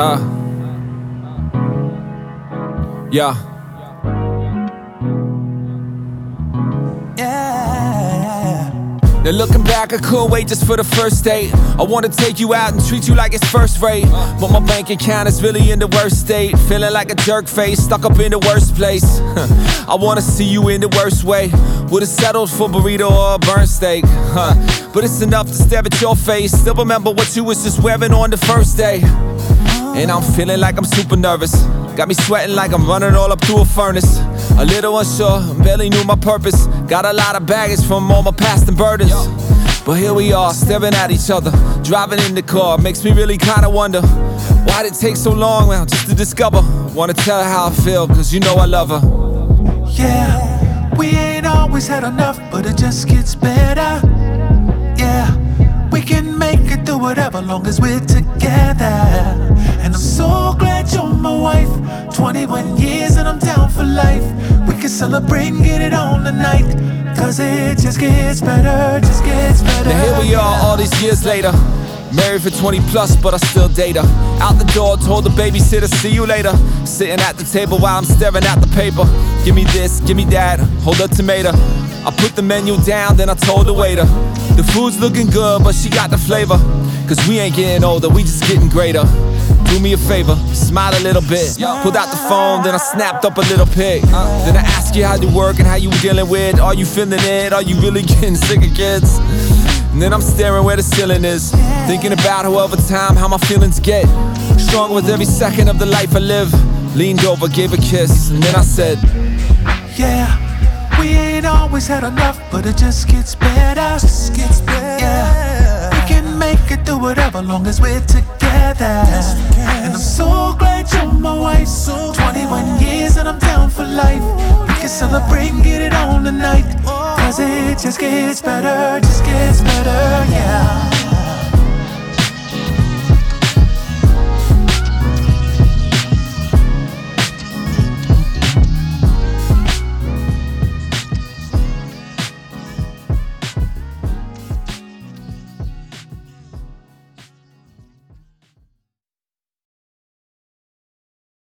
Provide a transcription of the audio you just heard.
Uh. Yeah. Now looking back, I couldn't wait just for the first date. I wanna take you out and treat you like it's first rate. But my bank account is really in the worst state. Feeling like a jerk face, stuck up in the worst place. I wanna see you in the worst way. Would've settled for burrito or a burnt steak. Huh. But it's enough to stare at your face. Still remember what you was just wearing on the first day. And I'm feeling like I'm super nervous. Got me sweating like I'm running all up to a furnace. A little unsure, barely knew my purpose. Got a lot of baggage from all my past and burdens. But here we are, staring at each other. Driving in the car makes me really kinda wonder why'd it take so long well, just to discover. Wanna tell her how I feel, cause you know I love her. Yeah, we ain't always had enough, but it just gets better. Yeah, we can make it through whatever, long as we're together. 21 years and I'm down for life. We can celebrate and get it on tonight. Cause it just gets better, just gets better. Now here we are, all these years later. Married for 20 plus, but I still date her. Out the door, told the babysitter, see you later. Sitting at the table while I'm staring at the paper. Give me this, give me that, hold a tomato. I put the menu down, then I told the waiter. The food's looking good, but she got the flavor. Cause we ain't getting older, we just getting greater. Do me a favor, smile a little bit. Pulled out the phone, then I snapped up a little pic. Then I asked you how you work and how you dealing with. Are you feeling it? Are you really getting sick of kids? And then I'm staring where the ceiling is. Thinking about how over time, how my feelings get. Stronger with every second of the life I live. Leaned over, gave a kiss, and then I said, Yeah, we ain't always had enough, but it just gets better. Just gets better. Yeah, we can make it through whatever, long as we're together. And I'm so glad you're my wife. So 21 years and I'm down for life. We can celebrate and get it on tonight. Cause it just gets better, just gets better.